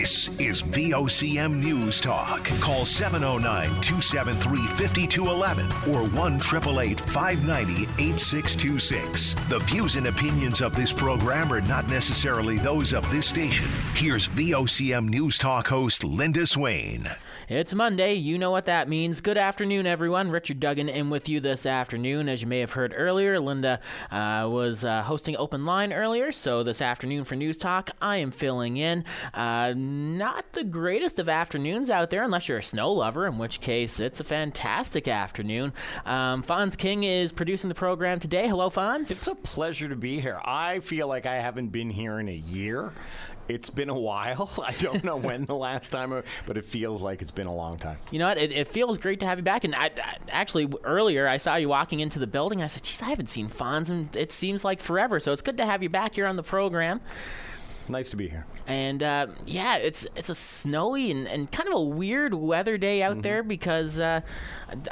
This is VOCM News Talk. Call 709 273 5211 or 1 590 8626. The views and opinions of this program are not necessarily those of this station. Here's VOCM News Talk host Linda Swain. It's Monday. You know what that means. Good afternoon, everyone. Richard Duggan in with you this afternoon. As you may have heard earlier, Linda uh, was uh, hosting Open Line earlier, so this afternoon for News Talk, I am filling in. Uh, not the greatest of afternoons out there, unless you're a snow lover, in which case it's a fantastic afternoon. Um, Fonz King is producing the program today. Hello, Fonz. It's a pleasure to be here. I feel like I haven't been here in a year. It's been a while. I don't know when the last time, but it feels like it's been a long time. You know what? It, it feels great to have you back. And I, I, actually, earlier I saw you walking into the building. I said, "Geez, I haven't seen Fonz, and it seems like forever." So it's good to have you back here on the program. Nice to be here. And uh, yeah, it's it's a snowy and, and kind of a weird weather day out mm-hmm. there because uh,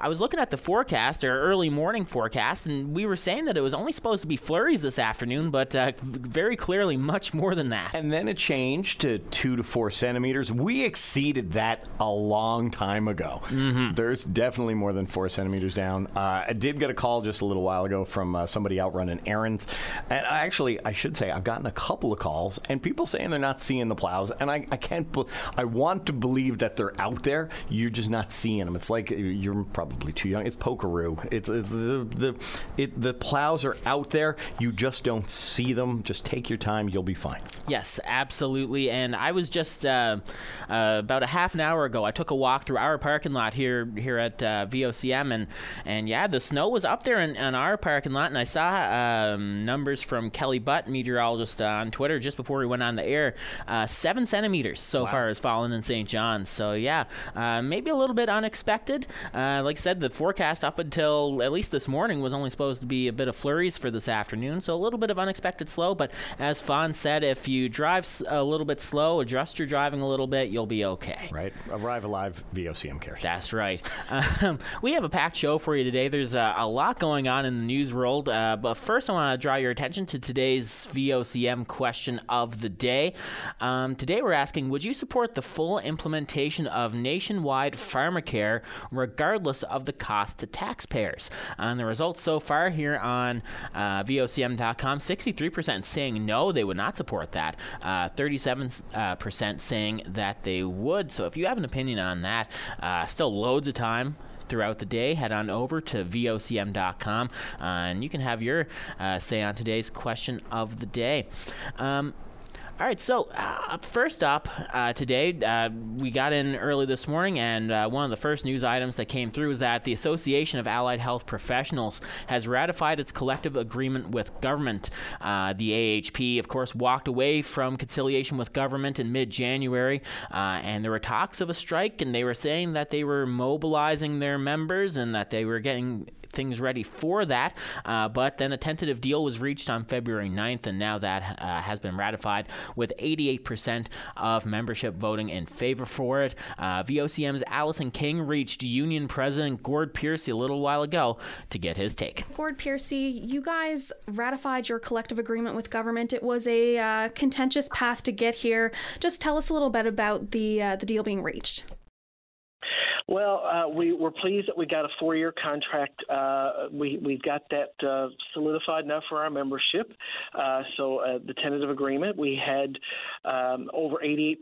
I was looking at the forecast or early morning forecast, and we were saying that it was only supposed to be flurries this afternoon, but uh, very clearly much more than that. And then it changed to two to four centimeters. We exceeded that a long time ago. Mm-hmm. There's definitely more than four centimeters down. Uh, I did get a call just a little while ago from uh, somebody out running errands, and I actually I should say I've gotten a couple of calls and people saying they're not seeing the plows, and I, I can't. Be- I want to believe that they're out there. You're just not seeing them. It's like you're probably too young. It's pokeroo. It's, it's the the it, the plows are out there. You just don't see them. Just take your time. You'll be fine. Yes, absolutely. And I was just uh, uh, about a half an hour ago. I took a walk through our parking lot here here at uh, VOCM, and and yeah, the snow was up there in, in our parking lot, and I saw um, numbers from Kelly Butt, meteorologist on Twitter, just before we went on the air. Uh, seven centimeters so wow. far has fallen in St. John's. So yeah, uh, maybe a little bit unexpected. Uh, like I said, the forecast up until at least this morning was only supposed to be a bit of flurries for this afternoon. So a little bit of unexpected slow. But as Fonz said, if you drive a little bit slow, adjust your driving a little bit, you'll be okay. Right. Arrive alive, VOCM cares. That's right. Um, we have a packed show for you today. There's a, a lot going on in the news world. Uh, but first, I want to draw your attention to today's VOCM question of the day. Um, today we're asking Would you support the full implementation of nationwide pharmacare regardless of the cost to taxpayers? And the results so far here on uh, VOCM.com 63% saying no, they would not support that, uh, 37% uh, saying that they would. So if you have an opinion on that, uh, still loads of time throughout the day, head on over to vocm.com uh, and you can have your uh, say on today's question of the day. Um, all right, so uh, first up uh, today, uh, we got in early this morning, and uh, one of the first news items that came through is that the Association of Allied Health Professionals has ratified its collective agreement with government. Uh, the AHP, of course, walked away from conciliation with government in mid January, uh, and there were talks of a strike, and they were saying that they were mobilizing their members and that they were getting things ready for that. Uh, but then a tentative deal was reached on February 9th, and now that uh, has been ratified with 88% of membership voting in favor for it. Uh, VOCM's Allison King reached Union President Gord Piercey a little while ago to get his take. Gord Piercey, you guys ratified your collective agreement with government. It was a uh, contentious path to get here. Just tell us a little bit about the uh, the deal being reached. Well, uh, we were pleased that we got a four-year contract. Uh, we we got that uh, solidified now for our membership. Uh, so uh, the tentative agreement, we had um, over 88%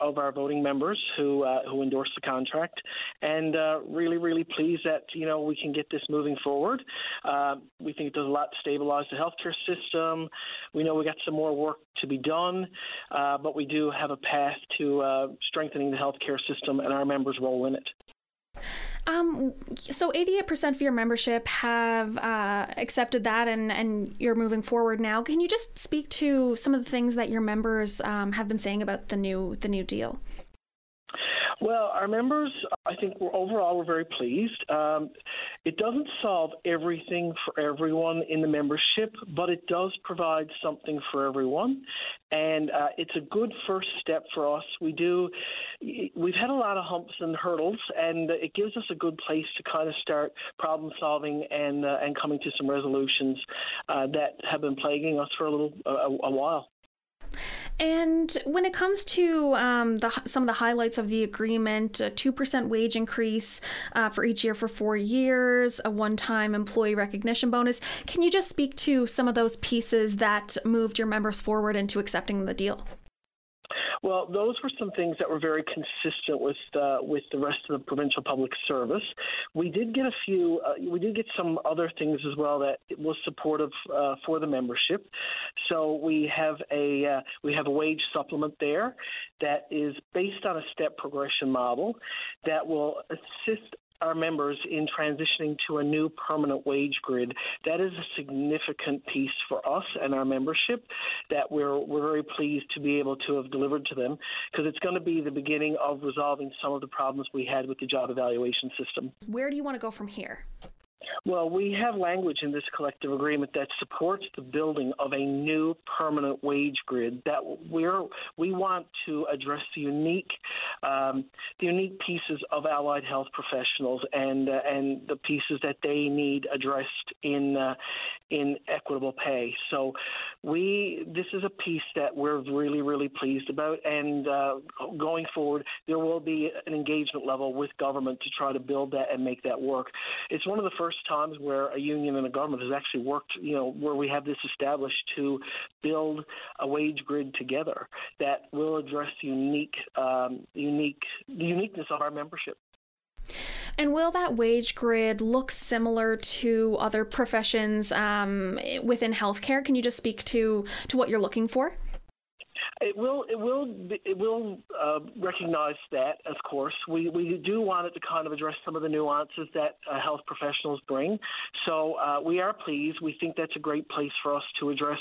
of our voting members who uh, who endorsed the contract, and really really pleased that you know we can get this moving forward. we think it does a lot to stabilize the healthcare system. We know we got some more work to be done, but we do have a path to strengthening the healthcare system and our members' role in it. Um, so 88% of your membership have uh, accepted that and, and you're moving forward now. Can you just speak to some of the things that your members um, have been saying about the new the new deal? Well, our members, I think, we're, overall, we're very pleased. Um, it doesn't solve everything for everyone in the membership, but it does provide something for everyone, and uh, it's a good first step for us. We do, we've had a lot of humps and hurdles, and it gives us a good place to kind of start problem solving and uh, and coming to some resolutions uh, that have been plaguing us for a little a, a while. And when it comes to um, the, some of the highlights of the agreement, a 2% wage increase uh, for each year for four years, a one time employee recognition bonus, can you just speak to some of those pieces that moved your members forward into accepting the deal? Well, those were some things that were very consistent with uh, with the rest of the provincial public service. We did get a few. Uh, we did get some other things as well that was supportive uh, for the membership. So we have a uh, we have a wage supplement there that is based on a step progression model that will assist our members in transitioning to a new permanent wage grid. That is a significant piece for us and our membership that we're we're very pleased to be able to have delivered to them because it's going to be the beginning of resolving some of the problems we had with the job evaluation system. Where do you want to go from here? Well, we have language in this collective agreement that supports the building of a new permanent wage grid. That we're we want to address the unique um, the unique pieces of allied health professionals and uh, and the pieces that they need addressed in uh, in equitable pay. So we this is a piece that we're really really pleased about, and uh, going forward there will be an engagement level with government to try to build that and make that work. It's one of the first times where a union and a government has actually worked, you know, where we have this established to build a wage grid together that will address the unique, um, unique, the uniqueness of our membership. And will that wage grid look similar to other professions um, within healthcare? Can you just speak to to what you're looking for? It will. It will. It will uh, recognize that. Of course, we we do want it to kind of address some of the nuances that uh, health professionals bring. So uh, we are pleased. We think that's a great place for us to address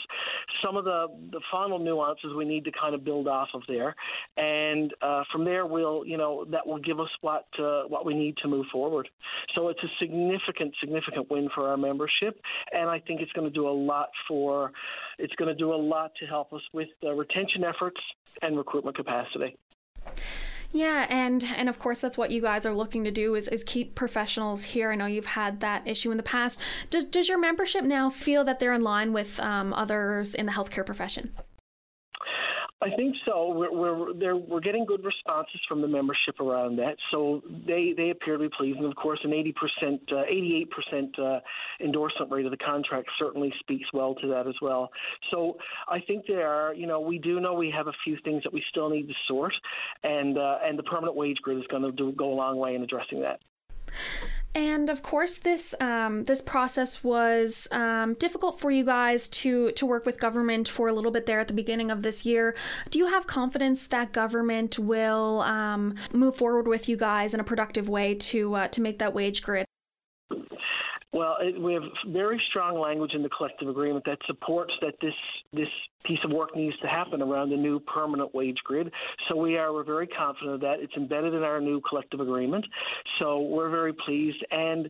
some of the the final nuances we need to kind of build off of there, and uh, from there we'll you know that will give us what uh, what we need to move forward. So it's a significant significant win for our membership, and I think it's going to do a lot for. It's going to do a lot to help us with retention efforts and recruitment capacity. Yeah, and and of course that's what you guys are looking to do is, is keep professionals here. I know you've had that issue in the past. Does does your membership now feel that they're in line with um, others in the healthcare profession? I think so. We're we're, we're getting good responses from the membership around that, so they they appear to be pleased. And of course, an 80 percent, uh, 88 percent uh, endorsement rate of the contract certainly speaks well to that as well. So I think there are, you know, we do know we have a few things that we still need to sort, and uh, and the permanent wage grid is going to go a long way in addressing that. And of course, this um, this process was um, difficult for you guys to to work with government for a little bit there at the beginning of this year. Do you have confidence that government will um, move forward with you guys in a productive way to uh, to make that wage grid? Well, it, we have very strong language in the collective agreement that supports that this this piece of work needs to happen around the new permanent wage grid. So we are we're very confident of that. It's embedded in our new collective agreement. So we're very pleased, and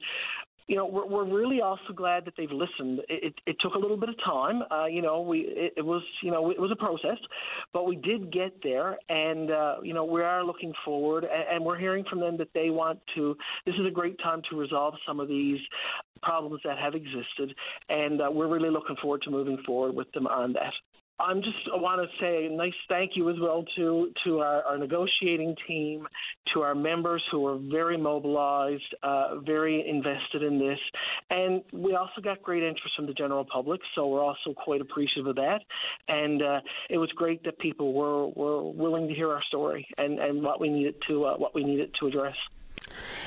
you know, we're, we're really also glad that they've listened. It, it, it took a little bit of time. Uh, you know, we it, it, was you know it was a process, but we did get there, and uh, you know we are looking forward, and, and, we're hearing from them that they want to. This is a great time to resolve some of these problems that have existed, and uh, we're really looking forward to moving forward with them on that. I'm just I want to say a nice thank you as well to to our, our negotiating team, to our members who are very mobilized, uh, very invested in this, and we also got great interest from the general public. So we're also quite appreciative of that, and uh, it was great that people were were willing to hear our story and, and what we needed to uh, what we needed to address.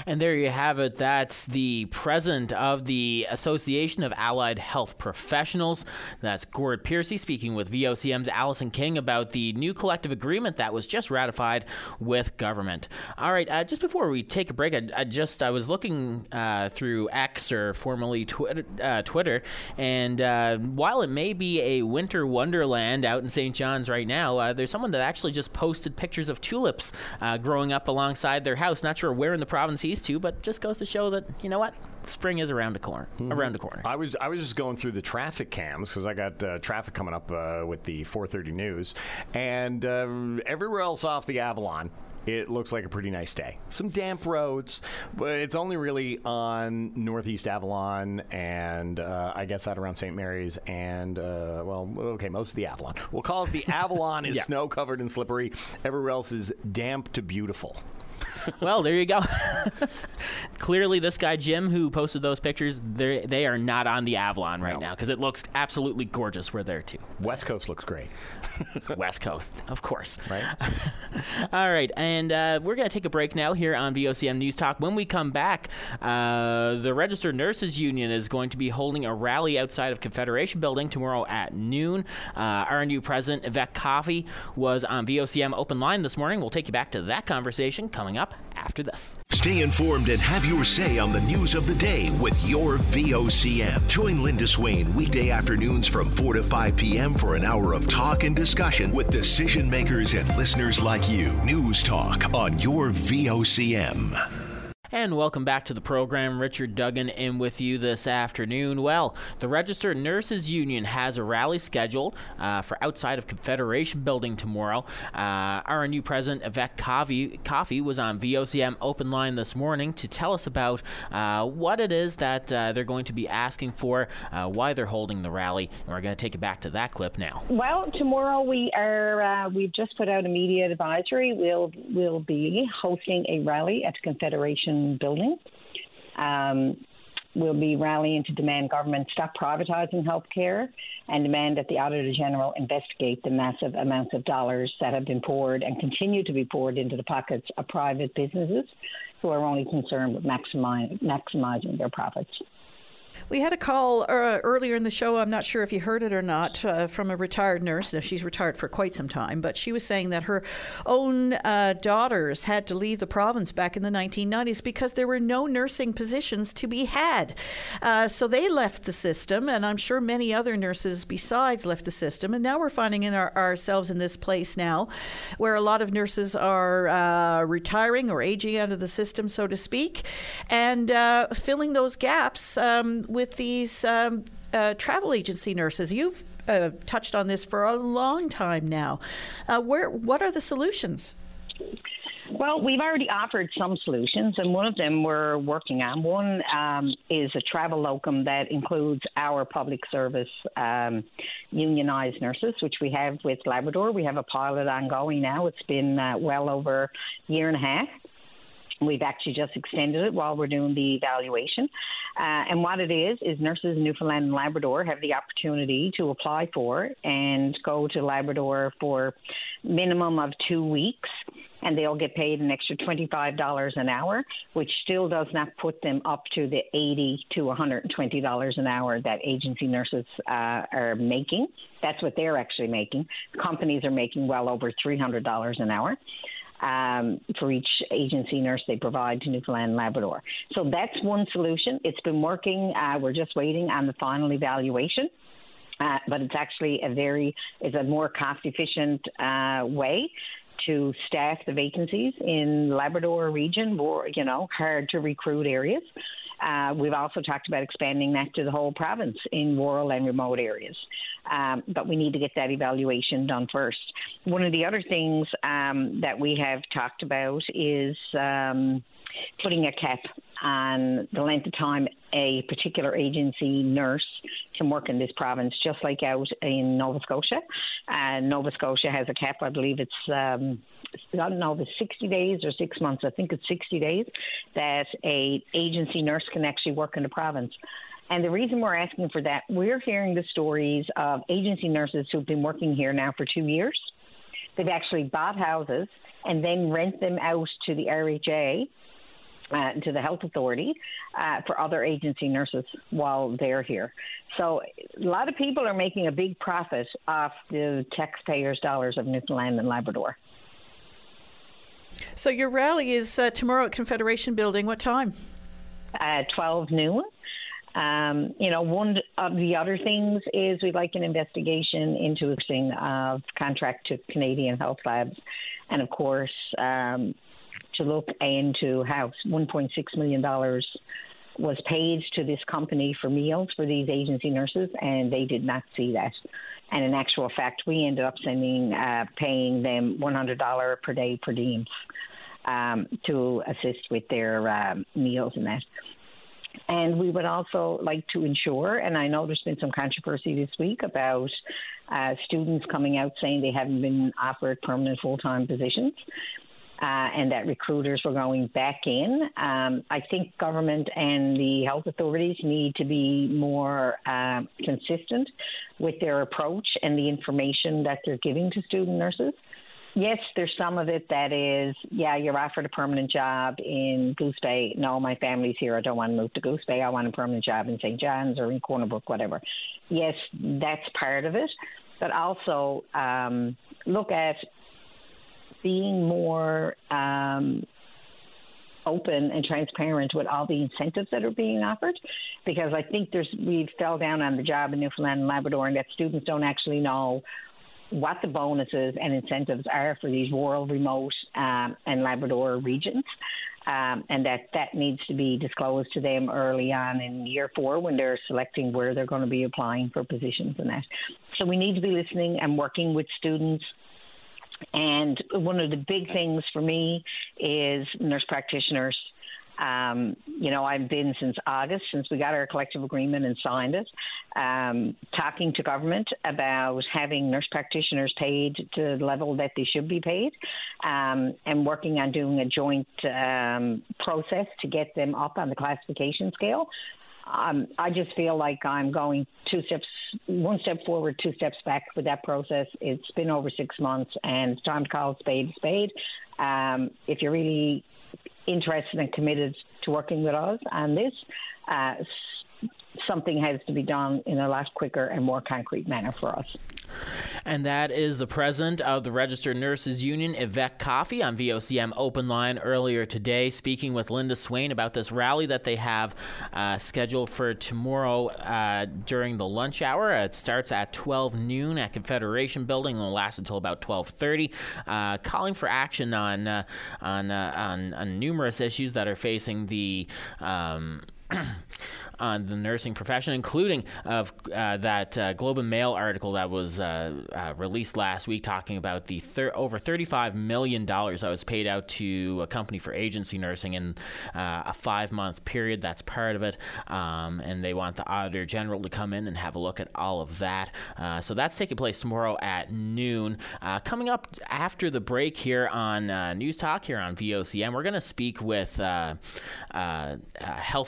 And there you have it. That's the president of the Association of Allied Health Professionals. That's Gord Piercey speaking with VOCM's Allison King about the new collective agreement that was just ratified with government. All right, uh, just before we take a break, I, I just I was looking uh, through X or formerly Twitter, uh, Twitter, and uh, while it may be a winter wonderland out in St. John's right now, uh, there's someone that actually just posted pictures of tulips uh, growing up alongside their house. Not sure where in the province he's to, but just goes to show that you know what spring is around the corner. Mm-hmm. Around the corner. I was I was just going through the traffic cams because I got uh, traffic coming up uh, with the 4:30 news, and uh, everywhere else off the Avalon it looks like a pretty nice day. Some damp roads, but it's only really on Northeast Avalon and uh, I guess out around St. Mary's and, uh, well, okay, most of the Avalon. We'll call it the Avalon is Yeah. snow covered and slippery. Everywhere else is damp to beautiful. well, there you go. Clearly, this guy Jim, who posted those pictures, they they are not on the Avalon right No. now because it looks absolutely gorgeous. We're there too. West Coast looks great. West Coast, of course. Right. All right, and uh, we're going to take a break now here on VOCM News Talk. When we come back, uh, the Registered Nurses Union is going to be holding a rally outside of Confederation Building tomorrow at noon. Uh, our new president, Yvette Coffey, was on VOCM Open Line this morning. We'll take you back to that conversation coming up after this. Stay informed and have your say on the news of the day with your VOCM. Join Linda Swain weekday afternoons from 4 to 5 p.m. for an hour of talk and discussion with decision makers and listeners like you. News Talk on your VOCM. And welcome back to the program. Richard Duggan in with you this afternoon. Well, the Registered Nurses Union has a rally scheduled uh, for outside of Confederation Building tomorrow. Uh, our new president, Coffey, Coffey, was on VOCM Open Line this morning to tell us about uh, what it is that uh, they're going to be asking for, uh, why they're holding the rally, and we're going to take it back to that clip now. Well, tomorrow we are. Uh, we've just put out a media advisory. We'll we'll be hosting a rally at Confederation Building. Um, we'll be rallying to demand government stop privatizing healthcare and demand that the Auditor General investigate the massive amounts of dollars that have been poured and continue to be poured into the pockets of private businesses who are only concerned with maximi- maximizing their profits. We had a call uh, earlier in the show. I'm not sure if you heard it or not uh, from a retired nurse. Now, she's retired for quite some time, but she was saying that her own uh, daughters had to leave the province back in the 1990s because there were no nursing positions to be had. Uh, so they left the system, and I'm sure many other nurses besides left the system. And now we're finding in our, ourselves in this place now where a lot of nurses are uh, retiring or aging out of the system, so to speak, and uh, filling those gaps. Um, with these um, uh, travel agency nurses. You've uh, touched on this for a long time now. Uh, where, what are the solutions? Well, we've already offered some solutions, and one of them we're working on. One um, is a travel locum that includes our public service um, unionized nurses, which we have with Labrador. We have a pilot ongoing now. It's been uh, well over a year and a half. We've actually just extended it while we're doing the evaluation. Uh, and what it is, is nurses in Newfoundland and Labrador have the opportunity to apply for and go to Labrador for minimum of two weeks. And they'll get paid an extra $25 an hour, which still does not put them up to the 80 to $120 an hour that agency nurses uh, are making. That's what they're actually making. Companies are making well over $300 an hour um, for each agency nurse they provide to Newfoundland and Labrador. So that's one solution. It's been working. Uh, we're just waiting on the final evaluation. Uh, but it's actually a very, it's a more cost efficient uh, way to staff the vacancies in Labrador region, more, you know, hard to recruit areas. Uh, we've also talked about expanding that to the whole province in rural and remote areas. Um, but we need to get that evaluation done first. One of the other things um, that we have talked about is um, putting a cap on the length of time a particular agency nurse can work in this province, just like out in Nova Scotia. And Nova Scotia has a cap, I believe it's, um, I don't know it's 60 days or six months, I think it's 60 days, that a agency nurse can actually work in the province. And the reason we're asking for that, we're hearing the stories of agency nurses who've been working here now for two years. They've actually bought houses and then rent them out to the RHA, uh, to the health authority, uh, for other agency nurses while they're here. So a lot of people are making a big profit off the taxpayers' dollars of Newfoundland and Labrador. So your rally is uh, tomorrow at Confederation Building. What time? Uh, 12 noon. Um, you know, one of the other things is we'd like an investigation into a thing of contract to Canadian Health Labs, and of course, um, to look into how 1.6 million dollars was paid to this company for meals for these agency nurses, and they did not see that. And in actual fact, we ended up sending uh, paying them $100 per day per diem. um, to assist with their um, meals and that. And we would also like to ensure, and I know there's been some controversy this week about uh, students coming out saying they haven't been offered permanent full time positions. Uh, and that recruiters were going back in. Um, I think government and the health authorities need to be more uh, consistent with their approach and the information that they're giving to student nurses. Yes, there's some of it that is, yeah, you're offered a permanent job in Goose Bay. No, my family's here. I don't want to move to Goose Bay. I want a permanent job in St. John's or in Corner Brook, whatever. Yes, that's part of it. But also um, look at being more um, open and transparent with all the incentives that are being offered because I think there's we fell down on the job in Newfoundland and Labrador and that students don't actually know what the bonuses and incentives are for these rural, remote, um, and Labrador regions. Um, and that that needs to be disclosed to them early on in year four when they're selecting where they're going to be applying for positions and that. So we need to be listening and working with students. And one of the big things for me is nurse practitioners um, you know, I've been since August, since we got our collective agreement and signed it, um, talking to government about having nurse practitioners paid to the level that they should be paid, um, and working on doing a joint um, process to get them up on the classification scale. Um, I just feel like I'm going two steps, one step forward, two steps back with that process. It's been over six months, and it's time to call spade spade. Um, if you're really interested and committed to working with us on this, uh, something has to be done in a lot quicker and more concrete manner for us. And that is the president of the Registered Nurses Union, Yvette Coffey, on VOCM Open Line earlier today, speaking with Linda Swain about this rally that they have uh, scheduled for tomorrow uh, during the lunch hour. It starts at 12 noon at Confederation Building and will last until about 12:30. Uh, calling for action on uh, on, uh, on, on numerous issues that are facing the. Um, on the nursing profession, including of uh, that uh, Globe and Mail article that was uh, uh released last week, talking about the thir- over thirty-five million dollars that was paid out to a company for agency nursing in uh, a five-month period. That's part of it, um, and they want the Auditor General to come in and have a look at all of that. So that's taking place tomorrow at noon. coming up after the break here on News Talk here on VOCM, we're going to speak with Health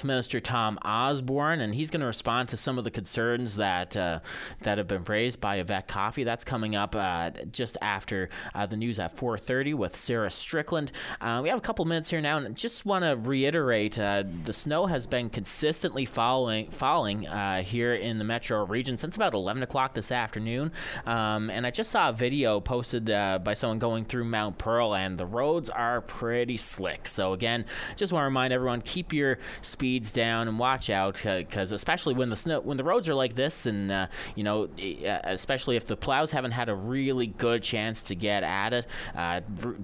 Minister Tom Osborne. Osborne, and he's going to respond to some of the concerns that uh, that have been raised by Yvette Coffey. That's coming up uh, just after uh, the news at 4:30 with Sarah Strickland. Uh, we have a couple minutes here now, and just want to reiterate: uh, the snow has been consistently falling uh, here in the metro region since about 11 o'clock this afternoon. Um, and I just saw a video posted by someone going through Mount Pearl, and the roads are pretty slick. So again, just want to remind everyone: keep your speeds down and watch out because especially when the snow when the roads are like this and uh, you know uh, especially if the plows haven't had a really good chance to get at it uh,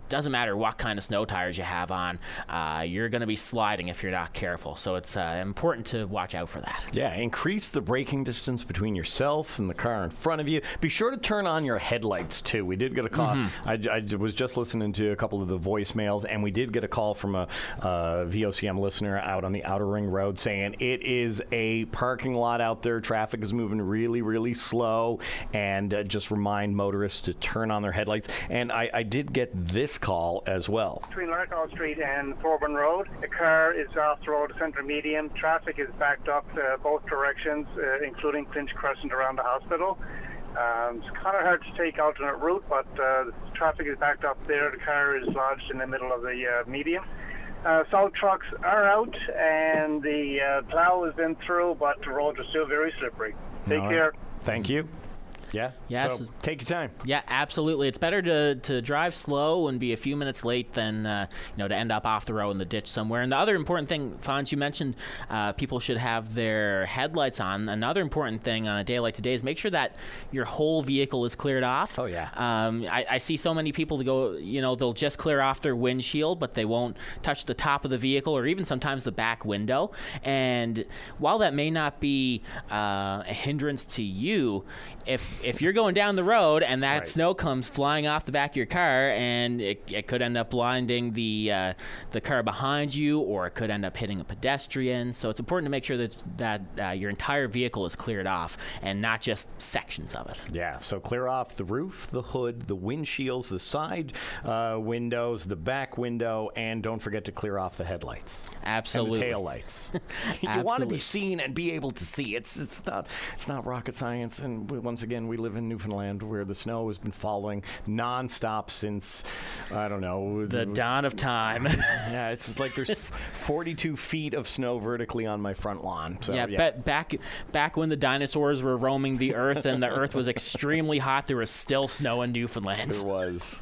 doesn't matter what kind of snow tires you have on uh, you're going to be sliding if you're not careful. So it's uh, important to watch out for that. Yeah increase the braking distance between yourself and the car in front of you. Be sure to turn on your headlights too. We did get a call mm-hmm. I, I, was just listening to a couple of the voicemails and we did get a call from a VOCM listener out on the outer ring road saying it is a parking lot out there. Traffic is moving really, really slow, and uh, just remind motorists to turn on their headlights. And I, I did get this call as well. Between Larkhall Street and Thorburn Road, a car is off the road, center medium. Traffic is backed up uh, both directions, uh, including Clinch Crescent around the hospital. Um, it's kind of hard to take alternate route, but uh, traffic is backed up there. The car is lodged in the middle of the uh, median. Uh, salt trucks are out and the uh, plow has been through, but the roads are still very slippery. Take care. Thank you. Yeah. Yes. So take your time. Yeah, absolutely. It's better to, to drive slow and be a few minutes late than uh, you know to end up off the road in the ditch somewhere. And the other important thing, Fonz, you mentioned uh, people should have their headlights on. Another important thing on a day like today is make sure that your whole vehicle is cleared off. Oh yeah. Um, I, I see so many people to go. You know, they'll just clear off their windshield, but they won't touch the top of the vehicle or even sometimes the back window. And while that may not be uh, a hindrance to you, if if you're going down the road and that Right. snow comes flying off the back of your car, and it, it could end up blinding the uh, the car behind you, or it could end up hitting a pedestrian. So it's important to make sure that that uh, your entire vehicle is cleared off and not just sections of it. Yeah, so clear off the roof, the hood, the windshields, the side uh, windows, the back window, and don't forget to clear off the headlights. Absolutely. And the tail lights. you want to be seen and be able to see. It's it's not it's not rocket science. And we, once again, we live in Newfoundland where the snow has been falling nonstop since I don't know The dawn of time. yeah, it's like there's 42 feet of snow vertically on my front lawn. So yeah, yeah, ba- back back when the dinosaurs were roaming the earth and the earth was extremely hot, there was still snow in Newfoundland. there was.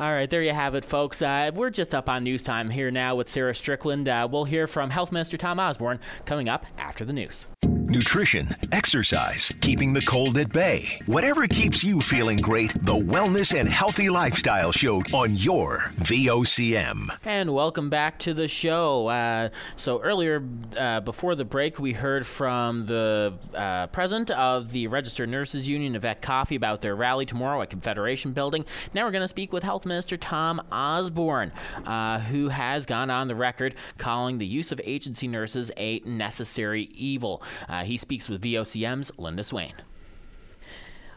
All right, there you have it, folks. Uh, we're just up on news time here now with Sarah Strickland. Uh, we'll hear from Health Minister Tom Osborne coming up after the news. Nutrition, exercise, keeping the cold at bay. Whatever keeps you feeling great, the Wellness and Healthy Lifestyle Show on your VOCM. And welcome back to the show. Uh, so earlier, uh, before the break, we heard from the uh, president of the Registered Nurses Union, Yvette Coffey, about their rally tomorrow at Confederation Building. Now we're going to speak with Health Minister Tom Osborne, uh, who has gone on the record calling the use of agency nurses a necessary evil. Uh, he speaks with VOCM's Linda Swain.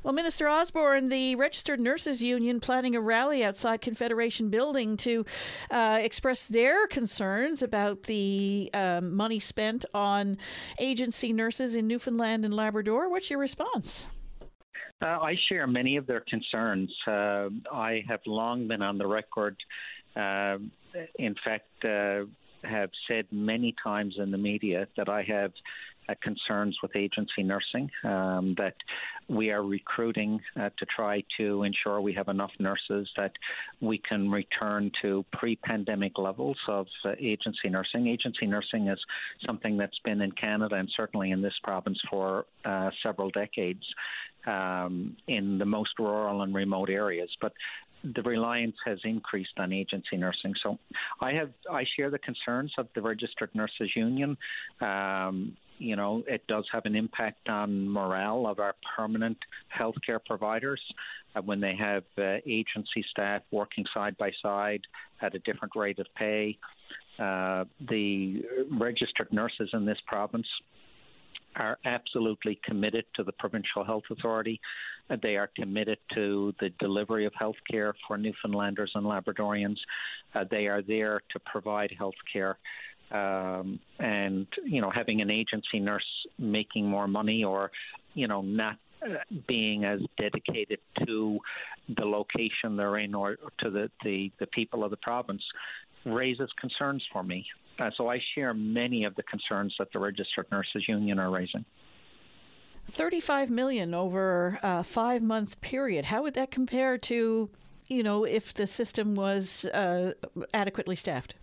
Well, Minister Osborne, the Registered Nurses Union planning a rally outside Confederation Building to uh, express their concerns about the um, money spent on agency nurses in Newfoundland and Labrador. What's your response? Uh, I share many of their concerns. Uh, I have long been on the record, uh, in fact, uh, have said many times in the media that I have uh, concerns with agency nursing, um, that we are recruiting uh, to try to ensure we have enough nurses that we can return to pre pandemic levels of uh, agency nursing. Agency nursing is something that's been in Canada and certainly in this province for uh, several decades um, in the most rural and remote areas. But the reliance has increased on agency nursing. So I have I share the concerns of the Registered Nurses Union. Um, you know, it does have an impact on morale of our permanent healthcare providers uh, when they have uh, agency staff working side by side at a different rate of pay. Uh, the registered nurses in this province are absolutely committed to the provincial health authority. Uh, They are committed to the delivery of health care for Newfoundlanders and Labradorians. Uh, they are there to provide health care. Um, and, you know, having an agency nurse making more money or, you know, not uh, being as dedicated to the location they're in or to the, the, the people of the province raises concerns for me. Uh, so I share many of the concerns that the Registered Nurses Union are raising. 35 million over a five month period. How would that compare to, you know, if the system was uh, adequately staffed?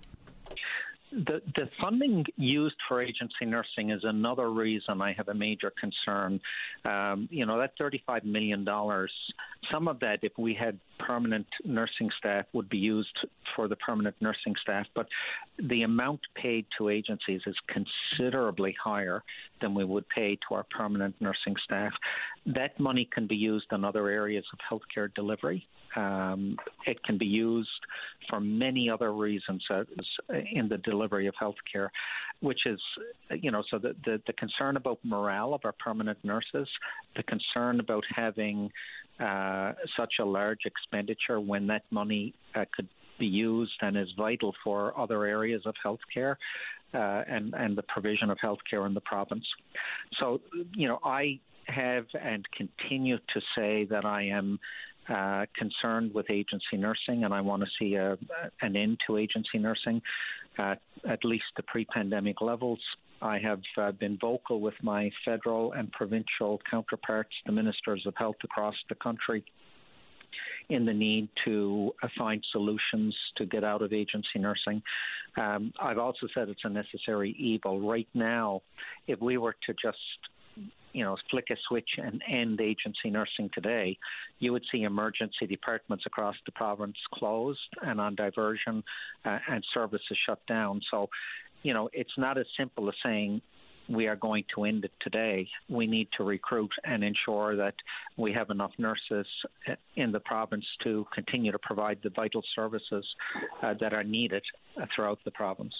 The, the funding used for agency nursing is another reason I have a major concern. Um, you know, that $35 million, some of that, if we had permanent nursing staff, would be used for the permanent nursing staff, but the amount paid to agencies is considerably higher than we would pay to our permanent nursing staff. That money can be used in other areas of healthcare delivery. Um, it can be used for many other reasons uh, in the delivery of healthcare, which is, you know, so the, the, the concern about morale of our permanent nurses, the concern about having uh, such a large expenditure when that money uh, could be used and is vital for other areas of healthcare. Uh, and and the provision of healthcare in the province. So, you know, I have and continue to say that I am uh, concerned with agency nursing, and I want to see a, an end to agency nursing, uh, at least the pre-pandemic levels. I have uh, been vocal with my federal and provincial counterparts, the ministers of health across the country, in the need to find solutions to get out of agency nursing. Um, I've also said it's a necessary evil. Right now, if we were to just you know, flick a switch and end agency nursing today, you would see emergency departments across the province closed and on diversion uh, and services shut down. So, you know, it's not as simple as saying we are going to end it today. We need to recruit and ensure that we have enough nurses in the province to continue to provide the vital services uh, that are needed uh, throughout the province.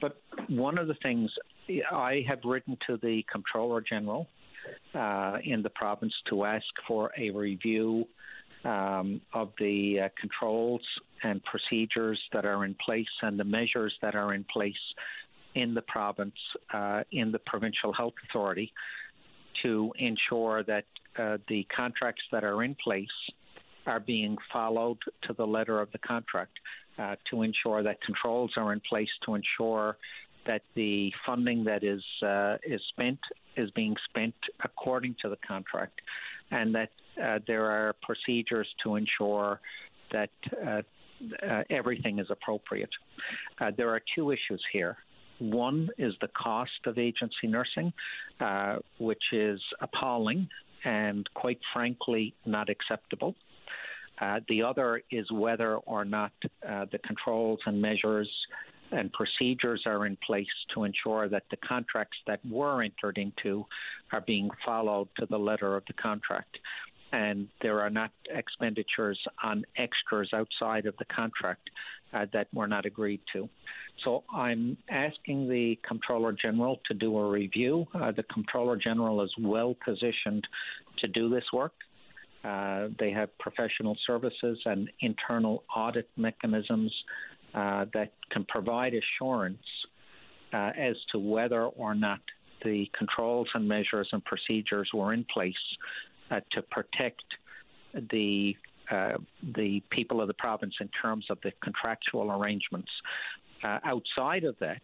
But one of the things I have written to the Comptroller General uh, in the province to ask for a review um, of the uh, controls and procedures that are in place and the measures that are in place in the province, uh, in the provincial health authority, to ensure that uh, the contracts that are in place are being followed to the letter of the contract, uh, to ensure that controls are in place, to ensure that the funding that is uh, is spent is being spent according to the contract, and that uh, there are procedures to ensure that uh, uh everything is appropriate. Uh, there are two issues here. One is the cost of agency nursing, uh, which is appalling and, quite frankly, not acceptable. Uh, the other is whether or not uh, the controls and measures and procedures are in place to ensure that the contracts that were entered into are being followed to the letter of the contract. And there are not expenditures on extras outside of the contract uh, that were not agreed to. So I'm asking the Comptroller General to do a review. Uh, the Comptroller General is well positioned to do this work. Uh, they have professional services and internal audit mechanisms uh, that can provide assurance uh, as to whether or not the controls and measures and procedures were in place to protect the uh, the people of the province in terms of the contractual arrangements. Uh, outside of that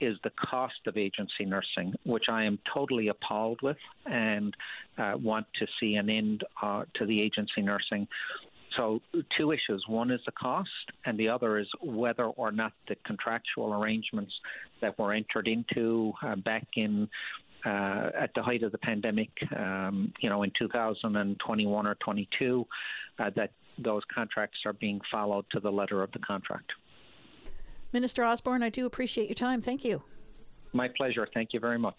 is the cost of agency nursing, which I am totally appalled with and uh, want to see an end to the agency nursing so, two issues. One is the cost, and the other is whether or not the contractual arrangements that were entered into uh, back in uh, at the height of the pandemic, um, you know, in 2021 or 22, uh, that those contracts are being followed to the letter of the contract. Minister Osborne, I do appreciate your time. Thank you. My pleasure. Thank you very much.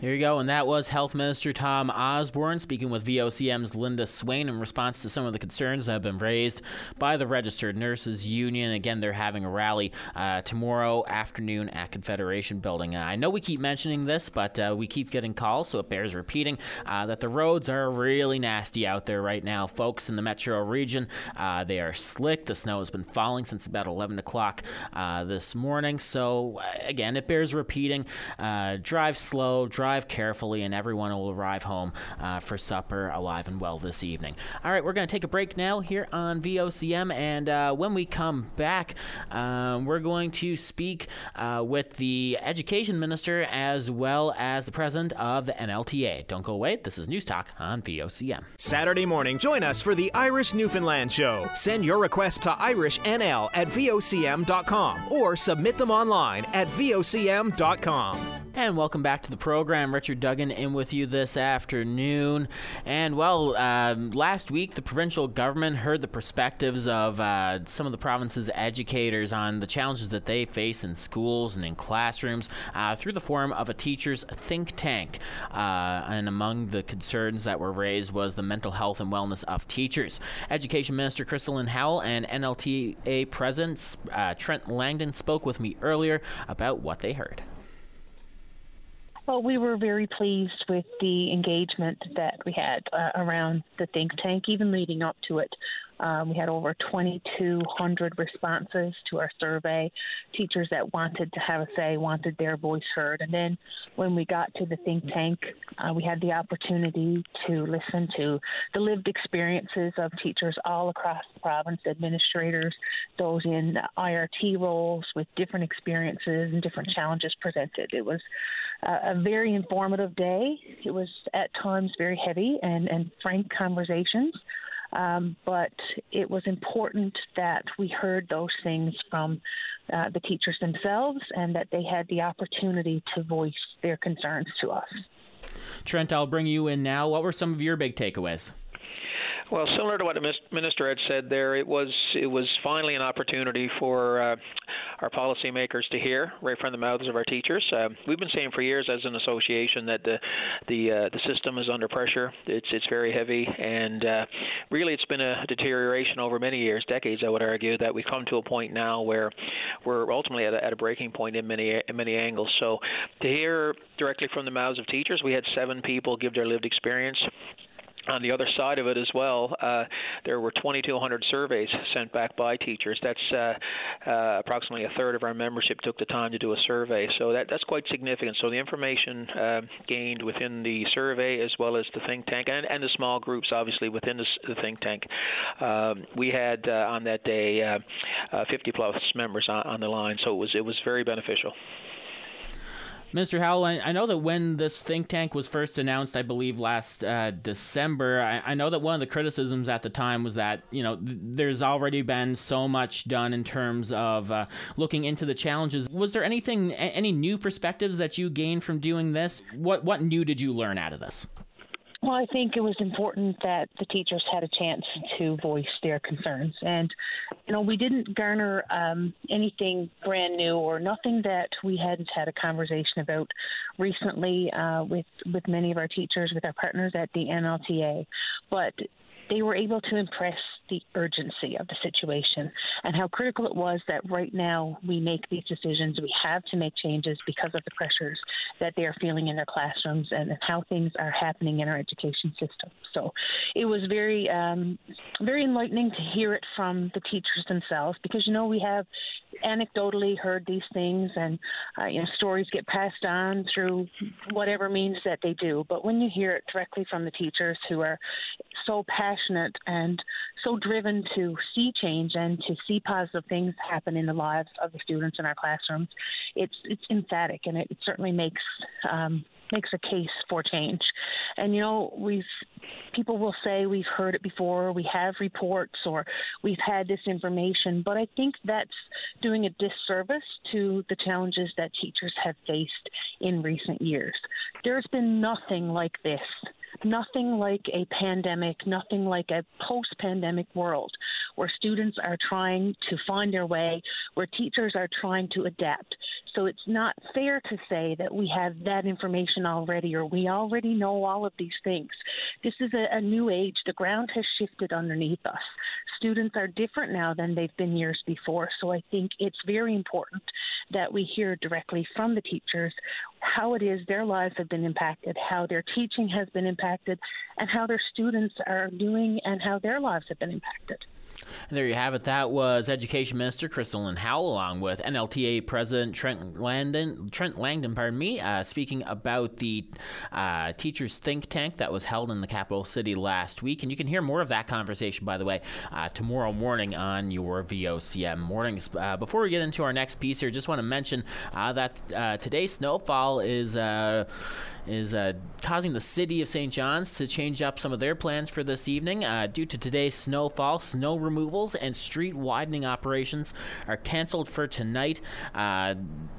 There you go. And that was Health Minister Tom Osborne speaking with VOCM's Linda Swain in response to some of the concerns that have been raised by the Registered Nurses Union. Again, they're having a rally uh, tomorrow afternoon at Confederation Building. Uh, I know we keep mentioning this, but uh, we keep getting calls, so it bears repeating uh, that the roads are really nasty out there right now, folks, in the metro region. Uh, they are slick. The snow has been falling since about 11 o'clock uh, this morning. So, again, it bears repeating. drive slow, drive carefully, and everyone will arrive home uh, for supper alive and well this evening. All right, we're going to take a break now here on VOCM, and uh, when we come back, um, we're going to speak uh, with the education minister as well as the president of the NLTA. Don't go away. This is News Talk on VOCM. Saturday morning, join us for the Irish Newfoundland Show. Send your request to irishnl at vocm.com or submit them online at vocm.com. And welcome back to the program. Richard Duggan in with you this afternoon. And well, um, last week the provincial government heard the perspectives of uh, some of the province's educators on the challenges that they face in schools and in classrooms uh, through the form of a teacher's think tank. Uh, and among the concerns that were raised was the mental health and wellness of teachers. Education Minister Krista Lynn Howell and NLTA President uh, Trent Langdon spoke with me earlier about what they heard. Well, we were very pleased with the engagement that we had uh, around the think tank, even leading up to it. Um, we had over 2,200 responses to our survey. Teachers that wanted to have a say, wanted their voice heard. And then when we got to the think tank, uh, we had the opportunity to listen to the lived experiences of teachers all across the province, administrators, those in IRT roles with different experiences and different challenges presented. It was a very informative day. It was at times very heavy and, and frank conversations. Um, but it was important that we heard those things from uh, the teachers themselves and that they had the opportunity to voice their concerns to us. Trent, I'll bring you in now. What were some of your big takeaways? Well, similar to what the minister had said there, it was it was finally an opportunity for uh, our policymakers to hear right from the mouths of our teachers. Uh, we've been saying for years as an association that the the uh, the system is under pressure. It's it's very heavy, and uh, really it's been a deterioration over many years, decades. I would argue that we've come to a point now where we're ultimately at a, at a breaking point in many in many angles. So to hear directly from the mouths of teachers, we had seven people give their lived experience on the other side of it as well, uh, there were 2,200 surveys sent back by teachers. That's uh, uh, approximately a third of our membership took the time to do a survey. So that, that's quite significant. So the information uh, gained within the survey, as well as the think tank, and, and the small groups, obviously within the, the think tank, um, we had uh, on that day uh, 50 plus members on, on the line. So it was it was very beneficial. Mr. Howell, I know that when this think tank was first announced, I believe last uh, December, I, I, know that one of the criticisms at the time was that, you know, th- there's already been so much done in terms of uh, looking into the challenges. Was there anything, a- any new perspectives that you gained from doing this? What, what new did you learn out of this? Well, I think it was important that the teachers had a chance to voice their concerns. And, you know, we didn't garner um, anything brand new or nothing that we hadn't had a conversation about recently uh, with, with many of our teachers, with our partners at the NLTA. But they were able to impress the urgency of the situation and how critical it was that right now we make these decisions. We have to make changes because of the pressures that they are feeling in their classrooms and how things are happening in our education system. So it was very, um, very enlightening to hear it from the teachers themselves because, you know, we have anecdotally heard these things and, uh, you know, stories get passed on through whatever means that they do. But when you hear it directly from the teachers who are so passionate and so driven to see change and to see positive things happen in the lives of the students in our classrooms, it's it's emphatic and it, it certainly makes um, makes a case for change. And you know, we've people will say we've heard it before, we have reports, or we've had this information, but I think that's doing a disservice to the challenges that teachers have faced in recent years. There's been nothing like this nothing like a pandemic, nothing like a post pandemic world where students are trying to find their way, where teachers are trying to adapt. So it's not fair to say that we have that information already or we already know all of these things. This is a, a new age. The ground has shifted underneath us. Students are different now than they've been years before. So I think it's very important that we hear directly from the teachers how it is their lives have been impacted, how their teaching has been impacted, and how their students are doing and how their lives have been impacted. And there you have it. That was Education Minister Krista Lynn Howell, along with NLTA President Trent Langdon. Trent Langdon, pardon me, uh, speaking about the uh, teachers' think tank that was held in the capital city last week. And you can hear more of that conversation, by the way, uh, tomorrow morning on your VOCM mornings. Uh, before we get into our next piece here, just want to mention uh, that uh, today's snowfall is is uh, causing the city of St. John's to change up some of their plans for this evening. Uh, due to today's snowfall, snow removals and street widening operations are canceled for tonight. Uh,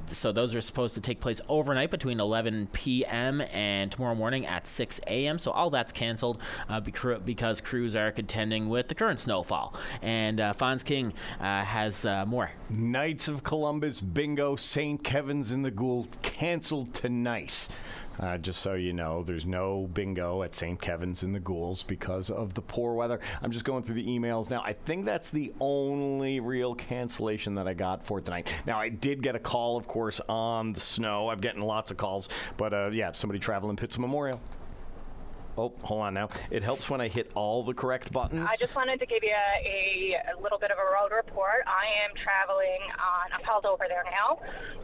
so those are supposed to take place overnight between 11 p.m. and tomorrow morning at 6 a.m. So all that's canceled uh, because crews are contending with the current snowfall. And uh, Fonz King uh, has uh, more. Knights of Columbus bingo, St. Kevin's in the Goulds canceled tonight. Uh, just so you know, there's no bingo at St. Kevin's in the Goulds because of the poor weather. I'm just going through the emails now. I think that's the only real cancellation that I got for tonight. Now, I did get a call, of course, on the snow. I'm getting lots of calls, but uh, yeah, somebody traveling Pitts Memorial. Oh, hold on now. It helps when I hit all the correct buttons. I just wanted to give you a, a little bit of a road report. I am traveling on, I'm held over there now.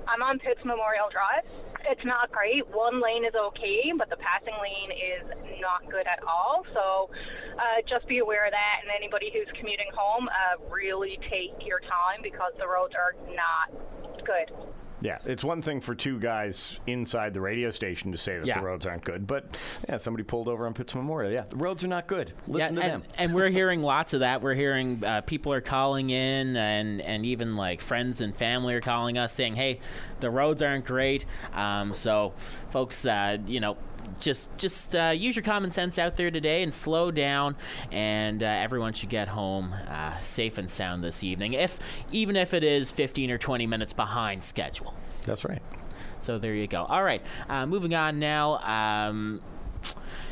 I'm on Pitts Memorial Drive. It's not great. One lane is okay, but the passing lane is not good at all. So uh, just be aware of that. And anybody who's commuting home, uh, really take your time because the roads are not good. Yeah, it's one thing for two guys inside the radio station to say that yeah. the roads aren't good, but yeah, somebody pulled over on Pitts Memorial. Yeah, the roads are not good. Listen yeah, to and, them. and we're hearing lots of that. We're hearing uh, people are calling in, and and even like friends and family are calling us saying, "Hey, the roads aren't great." Um, so, folks, uh, you know just just uh, use your common sense out there today and slow down, and uh, everyone should get home uh, safe and sound this evening. If even if it is 15 or 20 minutes behind schedule. That's right. So there you go. All right, uh, moving on now. Um,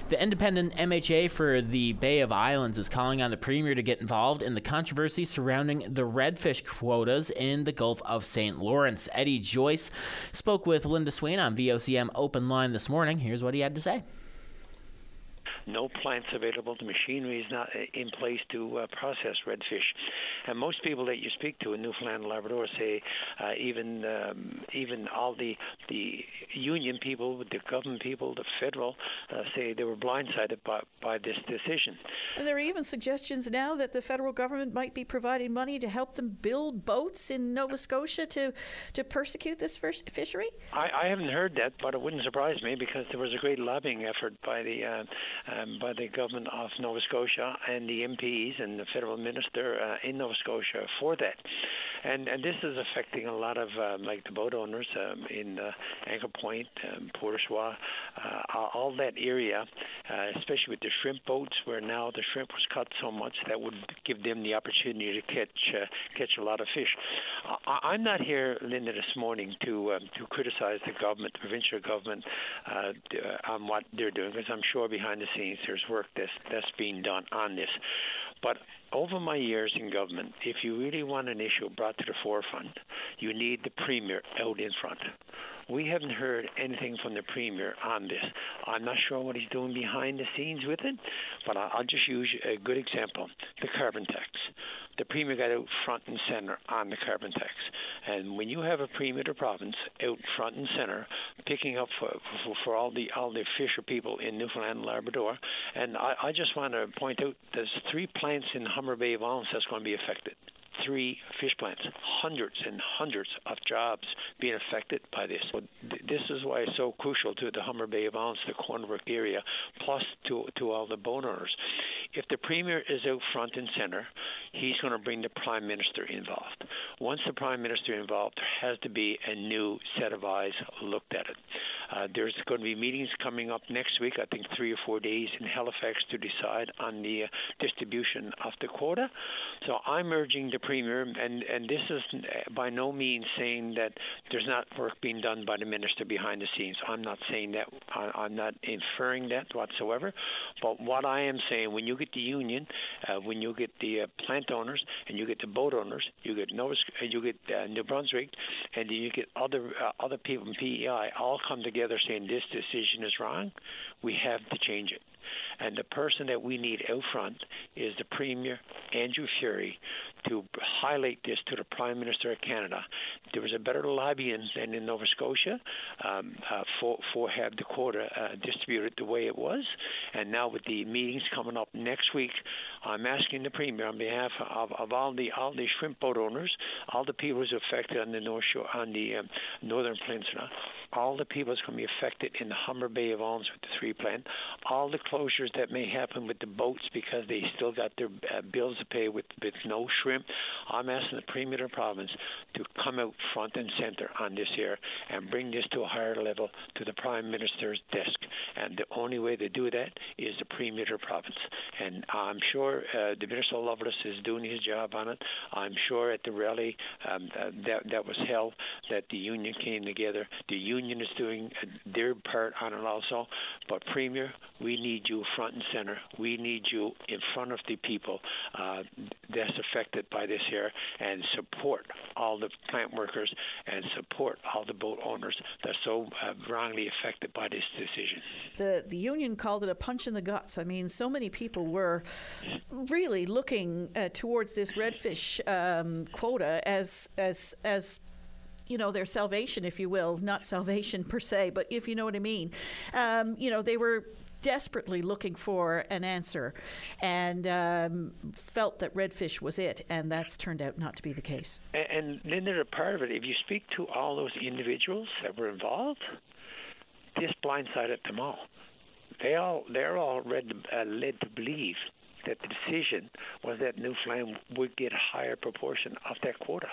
the independent MHA for the Bay of Islands is calling on the Premier to get involved in the controversy surrounding the redfish quotas in the Gulf of St. Lawrence. Eddie Joyce spoke with Linda Swain on VOCM Open Line this morning. Here's what he had to say no plants available. The machinery is not uh, in place to uh, process redfish. And most people that you speak to in Newfoundland and Labrador say, uh, even um, even all the the union people, the government people, the federal, uh, say they were blindsided by, by this decision. And there are even suggestions now that the federal government might be providing money to help them build boats in Nova Scotia to to persecute this fishery. I, I haven't heard that, but it wouldn't surprise me because there was a great lobbying effort by the uh, um, by the government of Nova Scotia and the MPs and the federal minister uh, in Nova Scotia for that. And and this is affecting a lot of um, like the boat owners um, in uh, Anchor Point, um, Port uh, all that area, uh, especially with the shrimp boats, where now the shrimp was cut so much that would give them the opportunity to catch uh, catch a lot of fish. I, I'm not here, Linda, this morning to um, to criticize the government, the provincial government, uh, on what they're doing, because I'm sure behind the scenes there's work that's that's being done on this. But over my years in government, if you really want an issue brought to the forefront, you need the premier out in front. We haven't heard anything from the premier on this. I'm not sure what he's doing behind the scenes with it, but I'll just use a good example the carbon tax. The premier got out front and center on the carbon tax. And when you have a premier of province out front and center, picking up for, for, for all the all the fisher people in Newfoundland and Labrador, and I, I just want to point out there's three plants in Humber Bay Islands that's going to be affected three fish plants, hundreds and hundreds of jobs being affected by this. This is why it's so crucial to the Humber Bay of Islands, the Corner Brook area, plus to, to all the boat owners. If the Premier is out front and center, he's going to bring the Prime Minister involved. Once the Prime Minister involved, there has to be a new set of eyes looked at it. Uh, there's going to be meetings coming up next week, I think three or four days in Halifax to decide on the uh, distribution of the quota. So I'm urging the Premier, and, and this is by no means saying that there's not work being done by the Minister behind the scenes. I'm not saying that, I, am not inferring that whatsoever. But what I am saying, when you get the union, uh, when you get the uh, plant owners, and you get the boat owners, you get Nova, you get uh, New Brunswick, and you get other uh, other people in PEI all come together saying this decision is wrong, we have to change it. And the person that we need out front is the Premier, Andrew Furey, to highlight this to the Prime Minister of Canada. There was a better lobbying than in Nova Scotia um, uh, for for have the quota uh, distributed the way it was, and now with the meetings coming up next week, I'm asking the Premier on behalf of, of all the all the shrimp boat owners, all the people who's affected on the North Shore, on the um, Northern Peninsula, all the people that's going to be affected in the Humber Bay of Islands with the three plant, all the closures that may happen with the boats because they still got their uh, bills to pay with, with no shrimp. I'm asking the Premier of the province to come out front and center on this here and bring this to a higher level to the Prime Minister's desk. And the only way to do that is the Premier of the province. And I'm sure uh, the Minister Loveless is doing his job on it. I'm sure at the rally um, uh, that, that was held that the union came together. The union is doing their part on it also. But Premier, we need you front and center. We need you in front of the people uh, that's affected by this here and support all the plant workers and support all the boat owners that are so uh, wrongly affected by this decision. The, the union called it a punch in the guts. I mean, so many people were really looking uh, towards this redfish um, quota as, as, as you know, their salvation, if you will, not salvation per se, but if you know what I mean. Um, you know, they were desperately looking for an answer and um, felt that redfish was it, and that's turned out not to be the case. And, and there's a part of it, if you speak to all those individuals that were involved, this blindsided them all. They all they're all read, uh, led to believe that the decision was that Newfoundland would get a higher proportion of that quota.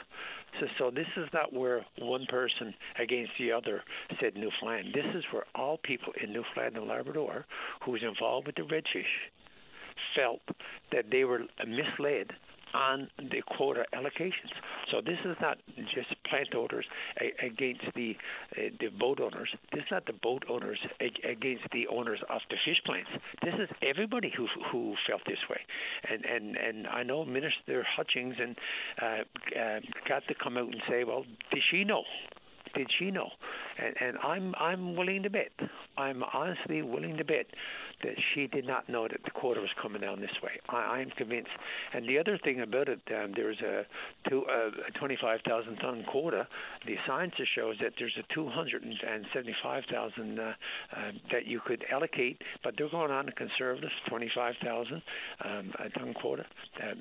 So, so this is not where one person against the other said Newfoundland. This is where all people in Newfoundland and Labrador who was involved with the redfish felt that they were misled on the quota allocations. So this is not just plant owners against the uh, the boat owners. This is not the boat owners against the owners of the fish plants. This is everybody who who felt this way. And and and I know Minister Hutchings and uh, uh, got to come out and say, well, did she know? Did she know? And, and I'm I'm willing to bet. I'm honestly willing to bet that she did not know that the quota was coming down this way. I, I'm convinced. And the other thing about it, um, there's a, two, uh, a 25,000 ton quota. The science shows that there's a 275,000 uh, uh, that you could allocate, but they're going on a conservative 25,000 um, ton quota. Uh,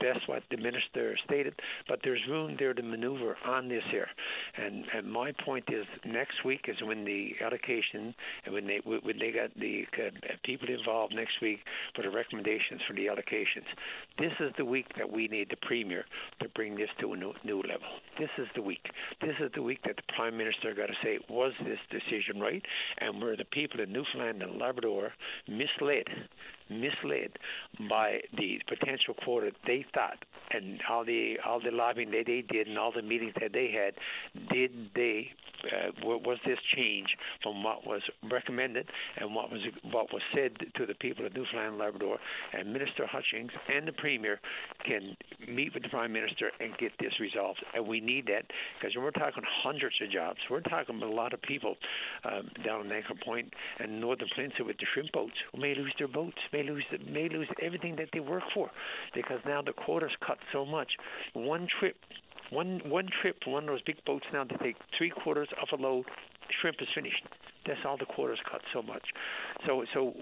that's what the minister stated. But there's room there to maneuver on this here, and and my point is next week is when the allocation and when they when they got the uh, people involved next week for the recommendations for the allocations. This is the week that we need the premier to bring this to a new, new level. This is the week. This is the week that the prime minister got to say was this decision right, and were the people in Newfoundland and Labrador misled misled by the potential quota they thought and all the all the lobbying that they did and all the meetings that they had did they uh, was this change from what was recommended and what was what was said to the people of Newfoundland and Labrador? And Minister Hutchings and the Premier can meet with the Prime Minister and get this resolved. And we need that because we're talking hundreds of jobs. We're talking about a lot of people um, down in Anchor Point and Northern Peninsula with the shrimp boats who may lose their boats may lose may lose everything that they work for because now the quota's cut so much. One trip, one one trip one of those big boats now to take three quarters of a load, shrimp is finished. That's all the quotas cut so much. So so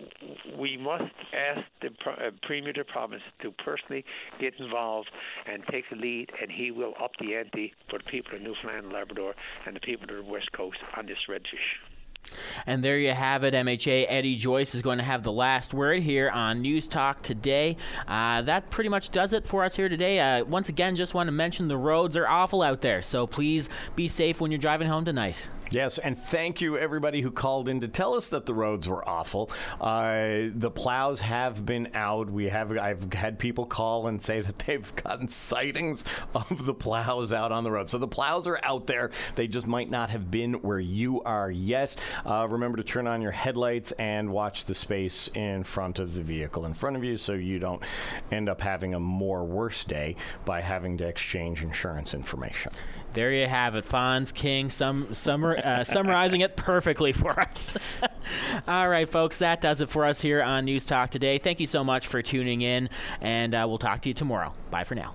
we must ask the uh, premier of the province to personally get involved and take the lead, and he will up the ante for the people of Newfoundland and Labrador and the people of the West Coast on this redfish. And there you have it. MHA Eddie Joyce is going to have the last word here on News Talk today. Uh, that pretty much does it for us here today. Uh, once again, just want to mention the roads are awful out there, so please be safe when you're driving home tonight. Yes, and thank you everybody who called in to tell us that the roads were awful. Uh, the plows have been out. We have I've had people call and say that they've gotten sightings of the plows out on the road. So the plows are out there. They just might not have been where you are yet. Uh, remember to turn on your headlights and watch the space in front of the vehicle in front of you, so you don't end up having a more worse day by having to exchange insurance information. There you have it, Fonz King, sum, uh, summarizing it perfectly for us. All right, folks, that does it for us here on News Talk today. Thank you so much for tuning in, and uh, we'll talk to you tomorrow. Bye for now.